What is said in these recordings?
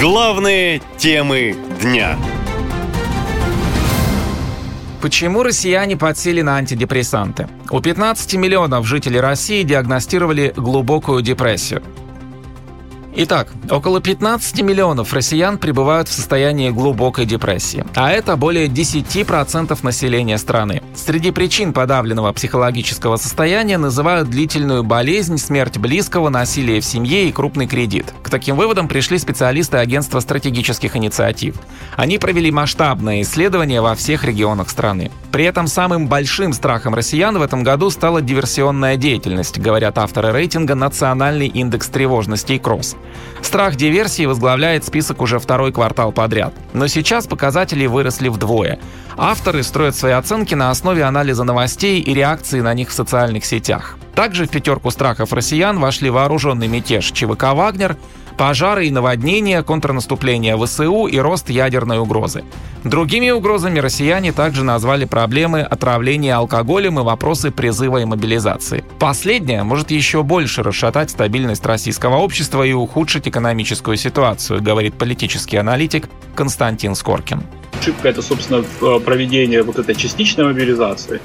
Главные темы дня. Почему россияне подсели на антидепрессанты? У 15 миллионов жителей России диагностировали глубокую депрессию. Итак, около 15 миллионов россиян пребывают в состоянии глубокой депрессии, а это более 10% населения страны. Среди причин подавленного психологического состояния называют длительную болезнь, смерть близкого, насилие в семье и крупный кредит. Таким выводам пришли специалисты Агентства стратегических инициатив. Они провели масштабное исследование во всех регионах страны. При этом самым большим страхом россиян в этом году стала диверсионная деятельность, говорят авторы рейтинга «Национальный индекс тревожности» и «Кросс». Страх диверсии возглавляет список уже второй квартал подряд. Но сейчас показатели выросли вдвое. Авторы строят свои оценки на основе анализа новостей и реакции на них в социальных сетях. Также в пятерку страхов россиян вошли вооруженный мятеж ЧВК «Вагнер», пожары и наводнения, контрнаступление ВСУ и рост ядерной угрозы. Другими угрозами россияне также назвали проблемы отравления алкоголем и вопросы призыва и мобилизации. Последнее может еще больше расшатать стабильность российского общества и ухудшить экономическую ситуацию, говорит политический аналитик Константин Скоркин. Ошибка это, собственно, проведение вот этой частичной мобилизации.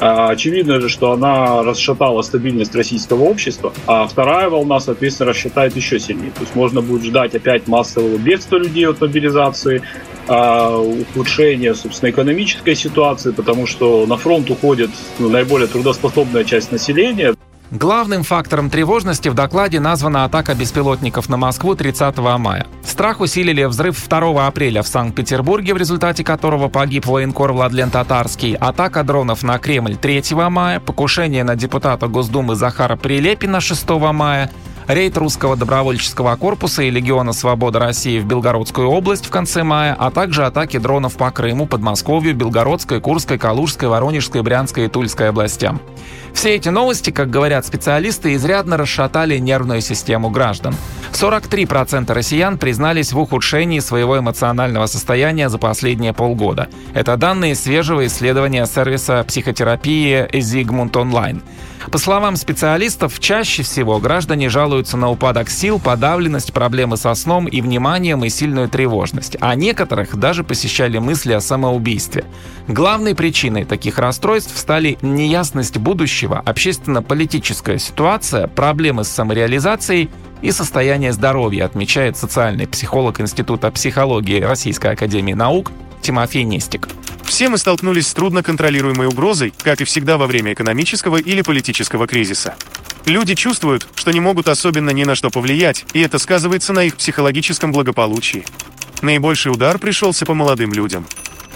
А, очевидно же, что она расшатала стабильность российского общества, а вторая волна, соответственно, расшатает еще сильнее. То есть можно будет ждать опять массового бегства людей от мобилизации, а, ухудшения, собственно, экономической ситуации, потому что на фронт уходит ну, наиболее трудоспособная часть населения. Главным фактором тревожности в докладе названа атака беспилотников на Москву 30 мая. Страх усилили взрыв 2 апреля в Санкт-Петербурге, в результате которого погиб военкор Владлен Татарский, атака дронов на Кремль 3 мая, покушение на депутата Госдумы Захара Прилепина 6 мая, рейд русского добровольческого корпуса и Легиона Свобода России в Белгородскую область в конце мая, а также атаки дронов по Крыму, Подмосковью, Белгородской, Курской, Калужской, Воронежской, Брянской и Тульской областям. Все эти новости, как говорят специалисты, изрядно расшатали нервную систему граждан. 43% россиян признались в ухудшении своего эмоционального состояния за последние полгода. Это данные свежего исследования сервиса психотерапии Zigmund Online. По словам специалистов, чаще всего граждане жалуются на упадок сил, подавленность, проблемы со сном и вниманием и сильную тревожность, а некоторых даже посещали мысли о самоубийстве. Главной причиной таких расстройств стали неясность будущего, общественно-политическая ситуация, проблемы с самореализацией и состояние здоровья, отмечает социальный психолог Института психологии Российской Академии Наук Тимофей Нестик. Все мы столкнулись с трудноконтролируемой угрозой, как и всегда во время экономического или политического кризиса. Люди чувствуют, что не могут особенно ни на что повлиять, и это сказывается на их психологическом благополучии. Наибольший удар пришелся по молодым людям.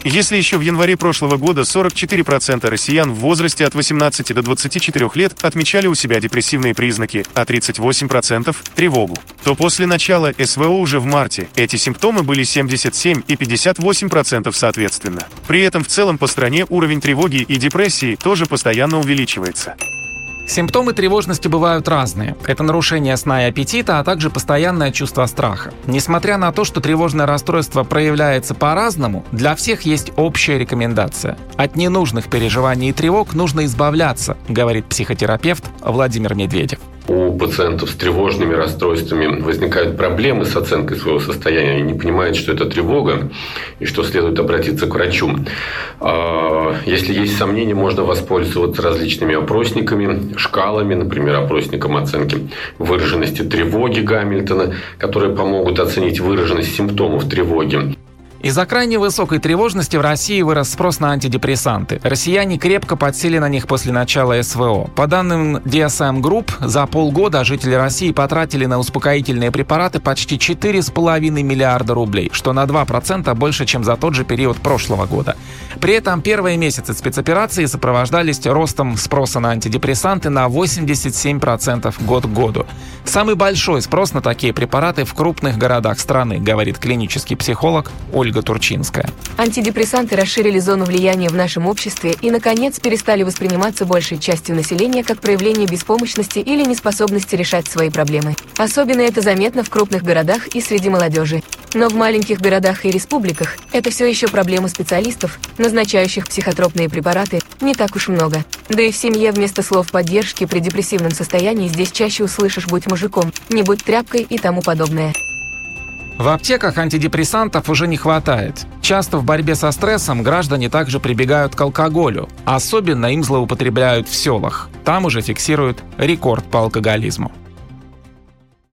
Если еще в январе прошлого года 44% россиян в возрасте от 18 до 24 лет отмечали у себя депрессивные признаки, а 38% – тревогу, то после начала СВО уже в марте эти симптомы были 77 и 58% соответственно. При этом в целом по стране уровень тревоги и депрессии тоже постоянно увеличивается. Симптомы тревожности бывают разные. Это нарушение сна и аппетита, а также постоянное чувство страха. Несмотря на то, что тревожное расстройство проявляется по-разному, для всех есть общая рекомендация. От ненужных переживаний и тревог нужно избавляться, говорит психотерапевт Владимир Медведев у пациентов с тревожными расстройствами возникают проблемы с оценкой своего состояния. Они не понимают, что это тревога и что следует обратиться к врачу. А, если есть сомнения, можно воспользоваться различными опросниками, шкалами, например, опросником оценки выраженности тревоги Гамильтона, которые помогут оценить выраженность симптомов тревоги. Из-за крайне высокой тревожности в России вырос спрос на антидепрессанты. Россияне крепко подсели на них после начала СВО. По данным DSM Group, за полгода жители России потратили на успокоительные препараты почти 4,5 миллиарда рублей, что на 2% больше, чем за тот же период прошлого года. При этом первые месяцы спецоперации сопровождались ростом спроса на антидепрессанты на 87% год к году. Самый большой спрос на такие препараты в крупных городах страны, говорит клинический психолог Ольга Турчинская. Антидепрессанты расширили зону влияния в нашем обществе и, наконец, перестали восприниматься большей частью населения как проявление беспомощности или неспособности решать свои проблемы. Особенно это заметно в крупных городах и среди молодежи. Но в маленьких городах и республиках это все еще проблема специалистов, назначающих психотропные препараты, не так уж много. Да и в семье вместо слов поддержки при депрессивном состоянии здесь чаще услышишь «будь мужиком», «не будь тряпкой» и тому подобное. В аптеках антидепрессантов уже не хватает. Часто в борьбе со стрессом граждане также прибегают к алкоголю. Особенно им злоупотребляют в селах. Там уже фиксируют рекорд по алкоголизму.